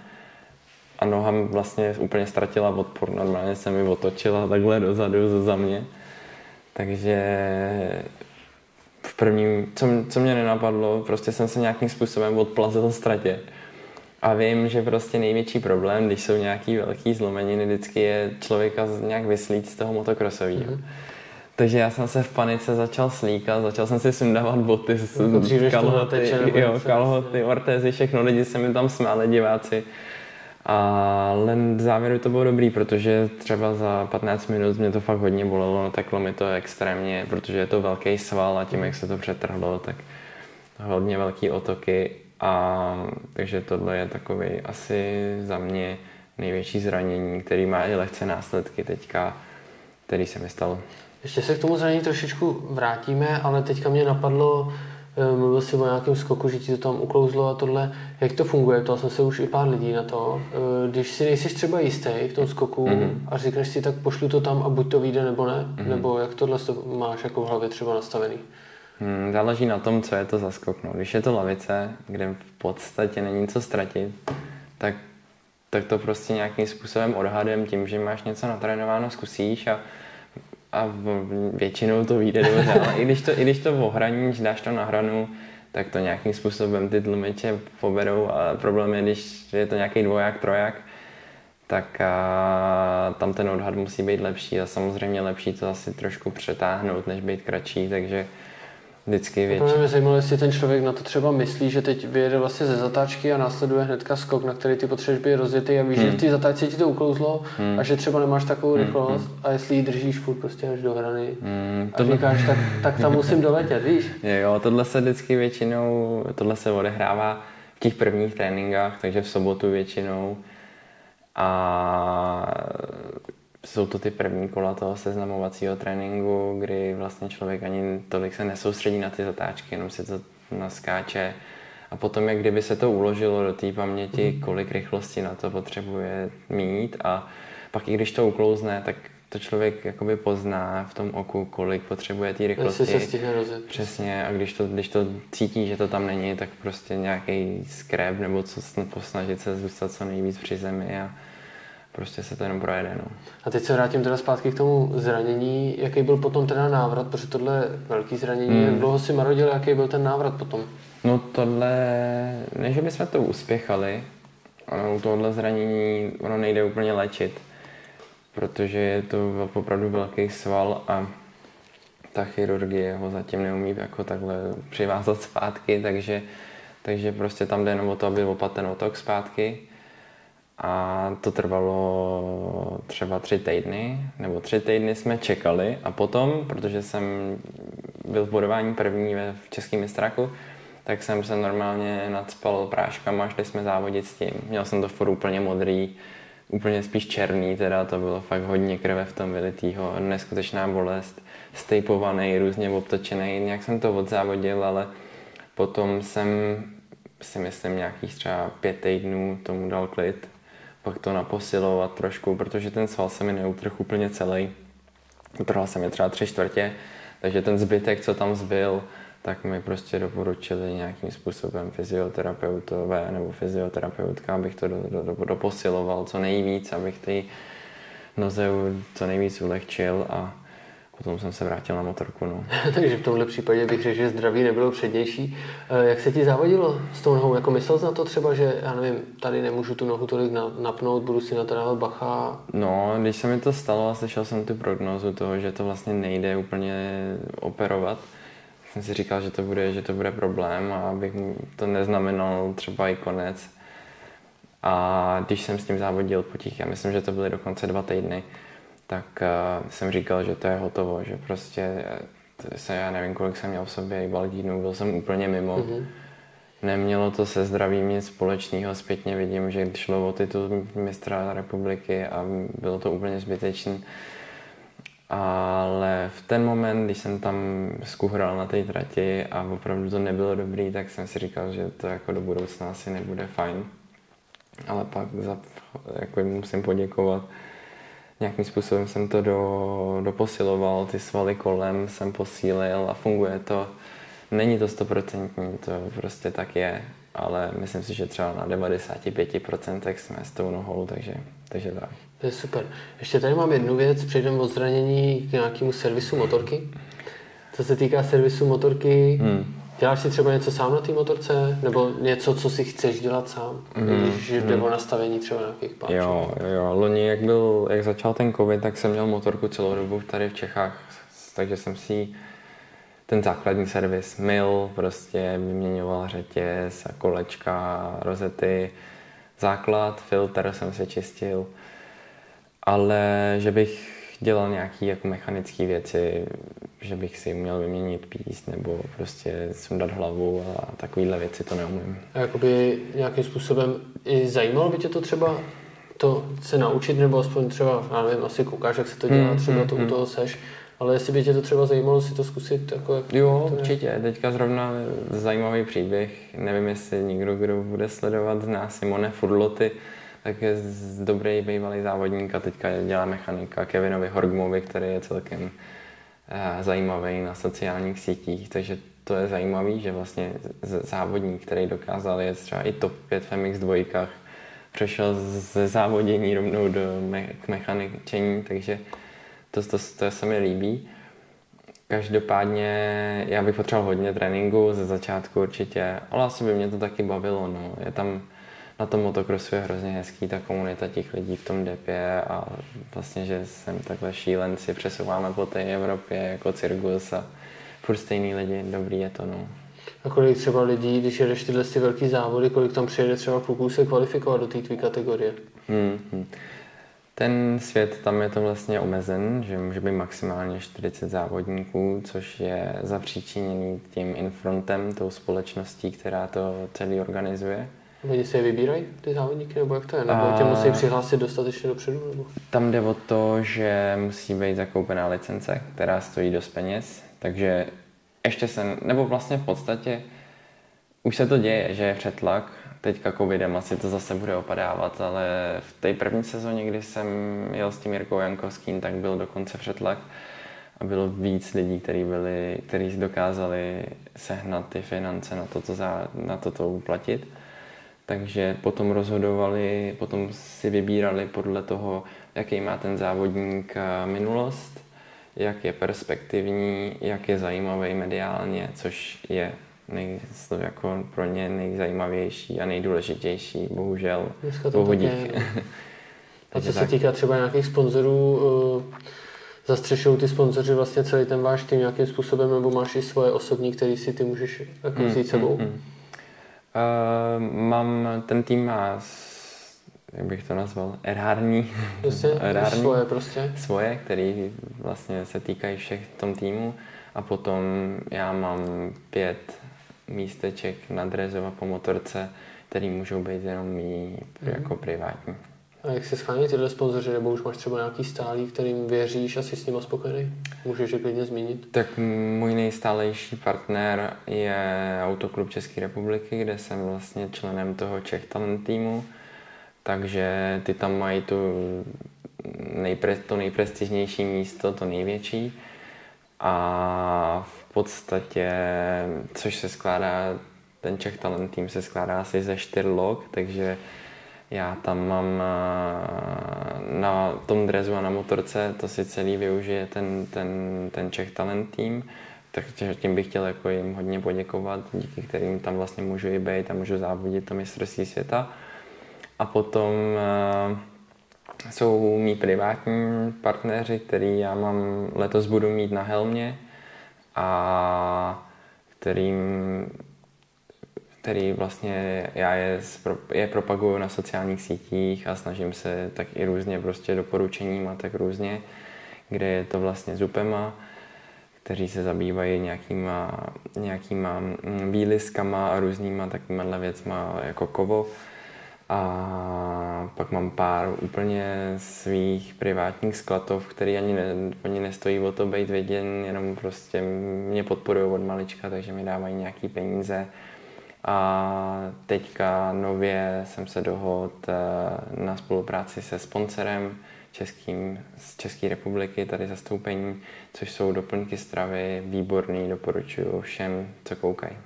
a noha vlastně úplně ztratila odpor. Normálně se mi otočila takhle dozadu za mě. Takže v prvním, co, co mě nenapadlo, prostě jsem se nějakým způsobem odplazil ztratě. A vím, že prostě největší problém, když jsou nějaký velký zlomeniny, vždycky je člověka z- nějak vyslít z toho motokrosového. Mm-hmm. Takže já jsem se v panice začal slíkat, začal jsem si sundávat boty, to kalhoty, jo, kalhoty, ortézy, všechno, lidi se mi tam smáli, diváci. Ale v závěru to bylo dobrý, protože třeba za 15 minut mě to fakt hodně bolelo, no teklo mi to extrémně, protože je to velký sval a tím, jak se to přetrhlo, tak hodně velký otoky a takže tohle je takový asi za mě největší zranění, který má i lehce následky teďka, který se mi stalo. Ještě se k tomu zranění trošičku vrátíme, ale teďka mě napadlo, mluvil jsi o nějakém skoku, že ti to tam uklouzlo a tohle. Jak to funguje? Ptal jsem se už i pár lidí na to. Eh, Když si nejsi třeba jistý v tom skoku Mhm. mm-hmm. a říkáš si, tak pošlu to tam a buď to vyjde nebo ne, mm-hmm. nebo jak tohle to máš jako v hlavě třeba nastavený? Hmm, záleží na tom, co je to za skok. No. Když je to lavice, kde v podstatě není co ztratit, tak, tak to prostě nějakým způsobem odhadem tím, že máš něco natrénováno, zkusíš a, a většinou to vyjde dobře. Ale i když to, i když to ohraníš, dáš to na hranu, tak to nějakým způsobem ty tlumiče poberou. A problém je, když je to nějaký dvoják, troják, tak a, tam ten odhad musí být lepší a samozřejmě lepší to asi trošku přetáhnout, než být kratší, takže vždycky větší. Pro mě zajímalo, jestli ten člověk na to třeba myslí, že teď vyjede vlastně ze zatáčky a následuje hnedka skok, na který ty potřebuješ být rozjetý a víš, Hmm. že v té zatáčce ti to uklouzlo a že třeba nemáš takovou rychlost a jestli ji držíš furt prostě až do hrany Mm, a říkáš, tak, tak tam musím doletět, víš? Jo, tohle se vždycky většinou, tohle se odehrává v těch prvních tréninkách, takže v sobotu většinou. A jsou to ty první kola toho seznamovacího tréninku, kdy vlastně člověk ani tolik se nesoustředí na ty zatáčky, jenom si to naskáče. A potom, jak kdyby se to uložilo do té paměti, kolik rychlosti na to potřebuje mít a pak i když to uklouzne, tak to člověk jakoby pozná v tom oku, kolik potřebuje té rychlosti. Jestli se stihne rozjet. Přesně, a když to, když to cítí, že to tam není, tak prostě nějaký skrép nebo co sn- posnažit se zůstat co nejvíc při zemi a prostě se to jenom projede. No. A teď se vrátím teda zpátky k tomu zranění. Jaký byl potom teda návrat, protože tohle velký zranění. Hmm. Jak dlouho si marodil, jaký byl ten návrat potom? no tohle, ne že bychom to uspěchali, ono u tohle zranění ono nejde úplně léčit, protože je to opravdu velký sval a ta chirurgie ho zatím neumí jako takhle přivázat zpátky, takže, takže prostě tam jde jenom o to, aby opat ten otok zpátky. A to trvalo třeba tři týdny, nebo tři týdny jsme čekali. A potom, protože jsem byl v bodování první v českém mistráku, tak jsem se normálně nadspal práškama, šli jsme závodit s tím. Měl jsem to furt úplně modrý, úplně spíš černý, teda to bylo fakt hodně krve v tom vylitýho, neskutečná bolest, stejpovaný, různě obtočený, nějak jsem to odzávodil, ale potom jsem si myslím nějakých třeba pět týdnů tomu dal klid, pak to naposilovat trošku, protože ten sval se mi neutrhl úplně celý. Utrhal se mi třeba tři čtvrtě, takže ten zbytek, co tam zbyl, tak mi prostě doporučili nějakým způsobem fyzioterapeutové nebo fyzioterapeutka, abych to do, do, do, doposiloval co nejvíc, abych ty noze co nejvíc ulehčil a potom jsem se vrátil na motorku. No. Takže v tomhle případě bych řekl, že zdraví nebylo přednější. Eh, jak se ti závodilo s tou nohou? Jako myslel jsi na to třeba, že já nevím, tady nemůžu tu nohu tolik napnout, budu si na to dávat bacha? No, když se mi to stalo a slyšel jsem tu prognozu toho, že to vlastně nejde úplně operovat, jsem si říkal, že to bude, že to bude problém a abych to neznamenal třeba i konec. A když jsem s tím závodil po těch, já myslím, že to byly dokonce dva týdny, tak uh, jsem říkal, že to je hotovo, že prostě se, já nevím, kolik jsem měl v sobě i baldínu, byl jsem úplně mimo. Mm-hmm. Nemělo to se zdravím nic společného, zpětně vidím, že šlo o titul mistra republiky a bylo to úplně zbytečné. Ale v ten moment, když jsem tam skuhral na té trati a opravdu to nebylo dobrý, tak jsem si říkal, že to jako do budoucna asi nebude fajn. Ale pak za, jako musím poděkovat. Nějakým způsobem jsem to do, doposiloval, ty svaly kolem jsem posílil a funguje to. Není to stoprocentní, to prostě tak je, ale myslím si, že třeba na 95% jsme s tou nohou, takže, takže tak. To je super. Ještě tady mám jednu věc, přejdeme od zranění k nějakému servisu motorky. Co se týká servisu motorky, hmm. Děláš si třeba něco sám na té motorce? Nebo něco, co si chceš dělat sám? Hmm. Když jde hmm. o nastavení třeba nějakých páčů? Jo, jo, loni, jak, byl, jak začal ten covid, tak jsem měl motorku celou dobu tady v Čechách, takže jsem si ten základní servis mil, prostě vyměňoval řetěz a kolečka, rozety, základ, filtr jsem si čistil ale že bych dělal nějaké jako mechanické věci, že bych si uměl vyměnit píst nebo prostě sundat hlavu a takovéhle věci to neumím. A jakoby nějakým způsobem i zajímalo by tě to třeba to se naučit, nebo aspoň třeba, já nevím, asi koukáš, jak se to dělá, mm, třeba mm, to mm. u toho seš, ale jestli by tě to třeba zajímalo si to zkusit, jako jak Jo, to určitě. Teďka zrovna zajímavý příběh, nevím, jestli někdo, kdo bude sledovat, zná Simone Furloty, tak je dobrý bývalý závodník a teďka dělá mechanika Kevinovi Horgmovi, který je celkem eh, zajímavý na sociálních sítích, takže to je zajímavý, že vlastně závodník, který dokázal je třeba i top 5 v MX2, přešel ze závodění rovnou do me- k mechaničení, takže to, to, to se mi líbí. Každopádně já bych potřeboval hodně tréninku ze začátku určitě, ale asi by mě to taky bavilo. No. Je tam na tom motokrosu je hrozně hezký ta komunita těch lidí v tom depě a vlastně, že jsem takhle šílenci, přesouváme po té Evropě jako cirkus a furt stejný lidi, dobrý je to, no. A kolik třeba lidí, když jedeš tyhle ty velký závody, kolik tam přijede třeba kluků se kvalifikovat do té tvý kategorie? Hmm, hmm. Ten svět tam je to vlastně omezen, že může být maximálně 40 závodníků, což je zapříčiněný tím infrontem, tou společností, která to celý organizuje. Lidi si je vybírají, ty závodníky, nebo jak to je? Nebo a... tě musí přihlásit dostatečně dopředu? Nebo? Tam jde o to, že musí být zakoupená licence, která stojí dost peněz, takže ještě se, nebo vlastně v podstatě už se to děje, že je přetlak, teďka covidem asi to zase bude opadávat, ale v té první sezóně, kdy jsem jel s tím Jirkou Jankovským, tak byl dokonce přetlak a bylo víc lidí, kteří byli, kteří dokázali sehnat ty finance na to, to, za, na to, to uplatit takže potom rozhodovali, potom si vybírali podle toho, jaký má ten závodník eh, minulost, jak je perspektivní, jak je zajímavý mediálně, což je nej, jako pro ně nejzajímavější a nejdůležitější, bohužel. Bohudík. A co se týká třeba nějakých sponzorů, eh, zastřešují ty sponzoři vlastně celý ten váš tým nějakým způsobem, nebo máš i svoje osobní, který si ty můžeš jako vzít mm, sebou? Mm, mm. Uh, mám, ten tým má jak bych to nazval, erární. Prostě, erární, svoje prostě. Svoje, které vlastně se týkají všech v tom týmu. A potom já mám pět místeček na drezova po motorce, který můžou být jenom mý mm. jako privátní. A jak se schání tyhle sponzoři, nebo už máš třeba nějaký stálý, kterým věříš a jsi s ním spokojený? Můžeš je klidně zmínit? Tak můj nejstálejší partner je Autoklub České republiky, kde jsem vlastně členem toho Czech Talent týmu. Takže ty tam mají tu nejpre, to nejprestižnější místo, to největší. A v podstatě, což se skládá, ten Czech Talent tým se skládá asi ze čtyř log, takže já tam mám eh, na tom drezu a na motorce, to si celý využije ten, ten, ten Czech Talent tým, takže tím bych chtěl jako jim hodně poděkovat, díky kterým tam vlastně můžu i být a můžu závodit to mistrovství světa. A potom uh, jsou mý privátní partneři, který já mám letos budu mít na helmě a kterým který vlastně já je, je propaguju na sociálních sítích a snažím se tak i různě prostě doporučeníma, tak různě, kde je to vlastně zupema, kteří se zabývají nějakýma, nějakýma mm, výliskama a různýma takovýma věcma jako kovo. A pak mám pár úplně svých privátních skladov, který ani, ne, ani nestojí o to být věděn, jenom prostě mě podporují od malička, takže mi dávají nějaký peníze a teďka nově jsem se dohodl eh, na spolupráci se sponsorem českým, z České republiky, tady zastoupení, což jsou doplňky stravy, výborný, doporučuju všem, co koukají.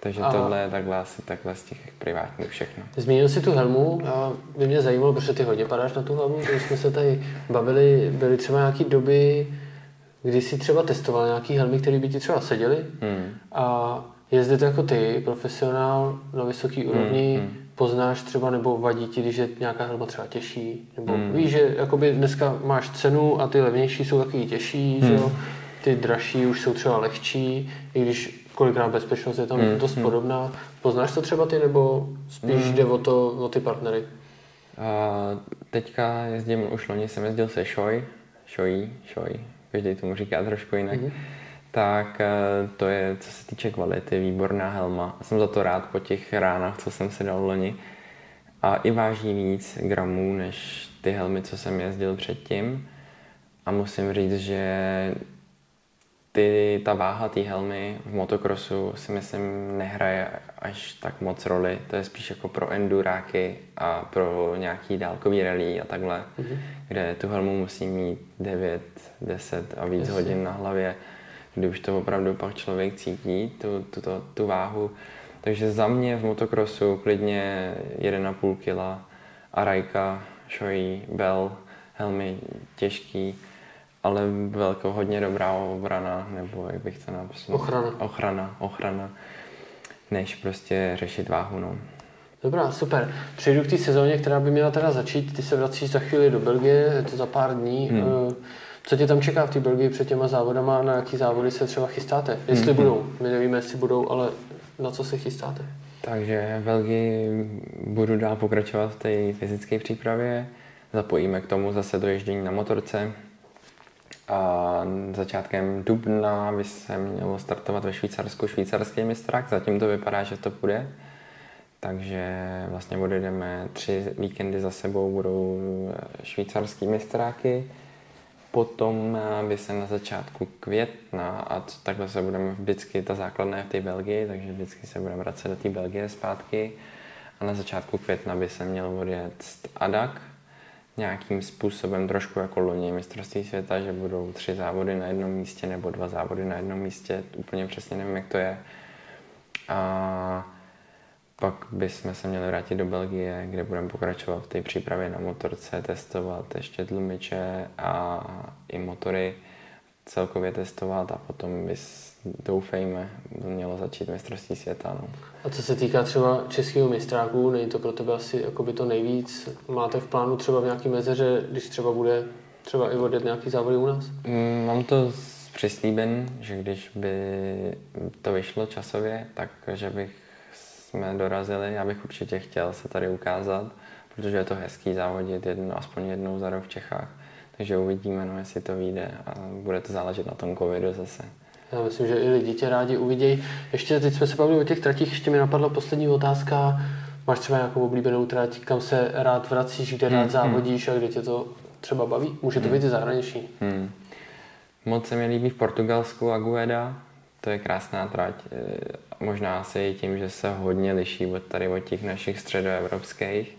Takže a... tohle je takhle asi takhle z těch privátních všechno. Zmínil si tu helmu a by mě zajímalo, protože ty hodně padáš na tu helmu, když jsme se tady bavili, byly třeba nějaké doby, kdy jsi třeba testoval nějaký helmy, které by ti třeba seděly hmm. a jezdit jako ty, profesionál na vysoký úrovni, mm, mm. poznáš třeba nebo vadí ti, když je nějaká helma třeba těžší, nebo mm. víš, že jakoby dneska máš cenu a ty levnější jsou takový těžší, mm. že jo? ty dražší už jsou třeba lehčí, i když kolikrát bezpečnost je tam mm. dost mm. podobná. Poznáš to třeba ty, nebo spíš mm. jde o, to, o ty partnery? Uh, teďka jezdím, už loni jsem jezdil se Šoj, Šojí, Šoj, každý tomu říká trošku jinak. Mm tak eh, to je, co se týče kvality, výborná helma. Jsem za to rád po těch ránách, co jsem si dal loni. A i váží víc gramů než ty helmy, co jsem jezdil předtím. A musím říct, že ty, ta váha té helmy v motokrosu si myslím nehraje až tak moc roli. To je spíš jako pro enduráky a pro nějaký dálkový rally a takhle, mm-hmm. kde tu helmu musí mít 9, 10 a víc Jasně. hodin na hlavě kdy už to opravdu pak člověk cítí, tu, tu, tu, tu váhu. Takže za mě v motokrosu klidně 1,5 kg a rajka, šojí, bel, helmy těžký, ale velkou, hodně dobrá obrana, nebo jak bych to napsal? Ochrana. Ochrana, ochrana, než prostě řešit váhu, no. Dobrá, super. Přejdu k té sezóně, která by měla teda začít. Ty se vracíš za chvíli do Belgie, je to za pár dní. Hmm. Eh, co tě tam čeká v té Belgii před těma závodama? Na jaký závody se třeba chystáte? Jestli mm-hmm. budou. My nevíme, jestli budou, ale na co se chystáte? Takže v Belgii budu dál pokračovat v té fyzické přípravě. Zapojíme k tomu zase doježdění na motorce. A začátkem dubna by se mělo startovat ve Švýcarsku švýcarský mistrák. Zatím to vypadá, že to půjde. Takže vlastně odjedeme tři víkendy za sebou, budou švýcarský mistráky Potom eh, by se na začátku května, a takhle se budeme vždycky, ta základna je v té Belgii, takže vždycky se budeme vracet do té Belgie zpátky. A na začátku května by se měl odjet Adak, nějakým způsobem trošku jako loni mistrovství světa, že budou tři závody na jednom místě nebo dva závody na jednom místě, úplně přesně nevím, jak to je. A pak bychom se měli vrátit do Belgie, kde budeme pokračovat v té přípravě na motorce, testovat ještě tlumiče a i motory celkově testovat a potom bys, doufejme, mělo začít mistrovství světa. No. A co se týká třeba českého mistráku, není to pro tebe asi by to nejvíc? Máte v plánu třeba v nějaký mezeře, když třeba bude třeba i odjet nějaký závody u nás? Mm, mám to přislíben, že když by to vyšlo časově, tak že bych jsme dorazili. Já bych určitě chtěl se tady ukázat, protože je to hezký závodit jedno, aspoň jednou za rok v Čechách. Takže uvidíme, no, jestli to vyjde a bude to záležet na tom covidu zase. Já myslím, že i lidi tě rádi uvidějí. Ještě teď jsme se bavili o těch tratích, ještě mi napadla poslední otázka. Máš třeba nějakou oblíbenou trať, kam se rád vracíš, kde rád hmm, závodíš a kde tě to třeba baví? Může to hmm. být i zahraniční. Hmm. Moc se mi líbí v Portugalsku Agueda, to je krásná trať. E, možná asi i tím, že se hodně liší od tady od těch našich středoevropských.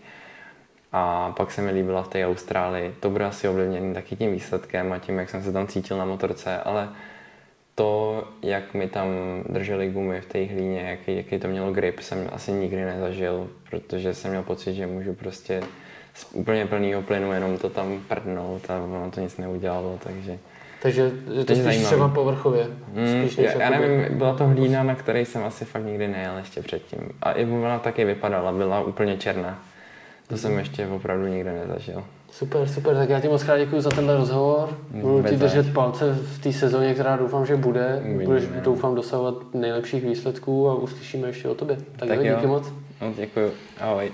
A pak se mi líbila v té Austrálii. To bude asi ovlivněný taky tím výsledkem a tím, jak jsem se tam cítil na motorce, ale to, jak mi tam drželi gumy v té hlíně, jaký, jaký to mělo grip, jsem asi nikdy nezažil, protože jsem měl pocit, že můžu prostě z úplně plného plynu jenom to tam prdnout a ono to nic neudělalo, takže... Takže je to spíš zajímavý. třeba povrchově? Mm, spíš já, já nevím, byla to hlína, na které jsem asi fakt nikdy nejel ještě předtím. A i ona taky vypadala, byla úplně černá. To mm. jsem ještě opravdu nikdy nezažil. Super, super, tak já ti moc krát děkuji za tenhle rozhovor. Budu ti držet palce v té sezóně, která doufám, že bude. Uvidíme. Budeš, doufám, dosahovat nejlepších výsledků a uslyšíme ještě o tobě. Tak, tak jo, díky moc. No, děkuji. Ahoj.